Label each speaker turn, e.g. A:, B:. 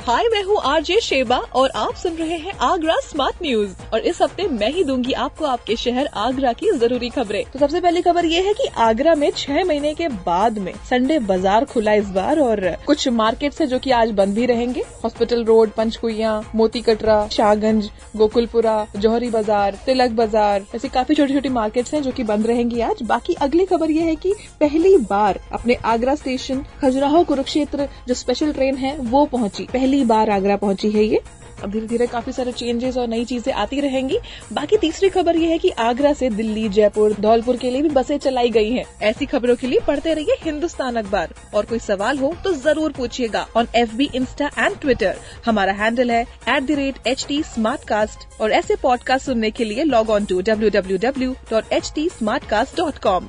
A: हाय, मैं हूँ RJ Sheba और आप सुन रहे हैं आगरा स्मार्ट न्यूज़। और इस हफ़्ते मैं ही दूँगी आपको आपके शहर आगरा की ज़रूरी खबरें। तो सबसे पहली खबर ये है कि आगरा में छह महीने के बाद में संडे बाज़ार खुला इस बार और कुछ मार्केट है जो कि आज बंद भी रहेंगे। हॉस्पिटल रोड पंचकुया मोती कटरा शाहगंज, गोकुलपुरा, जौहरी बाज़ार, तिलक बाज़ार, ऐसी काफ़ी छोटी छोटी मार्केट है जो की बंद रहेंगी आज। बाकी अगली खबर ये है की पहली बार अपने आगरा स्टेशन खजुराहो कुरुक्षेत्र जो स्पेशल ट्रेन है, वो पहुँची। पहली बार आगरा पहुँची है ये। अब धीरे धीरे काफ़ी सारे चेंजेस और नई चीज़ें आती रहेंगी। बाकी तीसरी खबर ये है कि आगरा से दिल्ली, जयपुर, धौलपुर के लिए भी बसें चलाई गई हैं। ऐसी खबरों के लिए पढ़ते रहिए हिंदुस्तान अखबार। और कोई सवाल हो तो ज़रूर पूछिएगा on F B insta and Twitter हमारा हैंडल है at the rate H T और ऐसे पॉडकास्ट सुनने के लिए log on to W W W dot H T dot com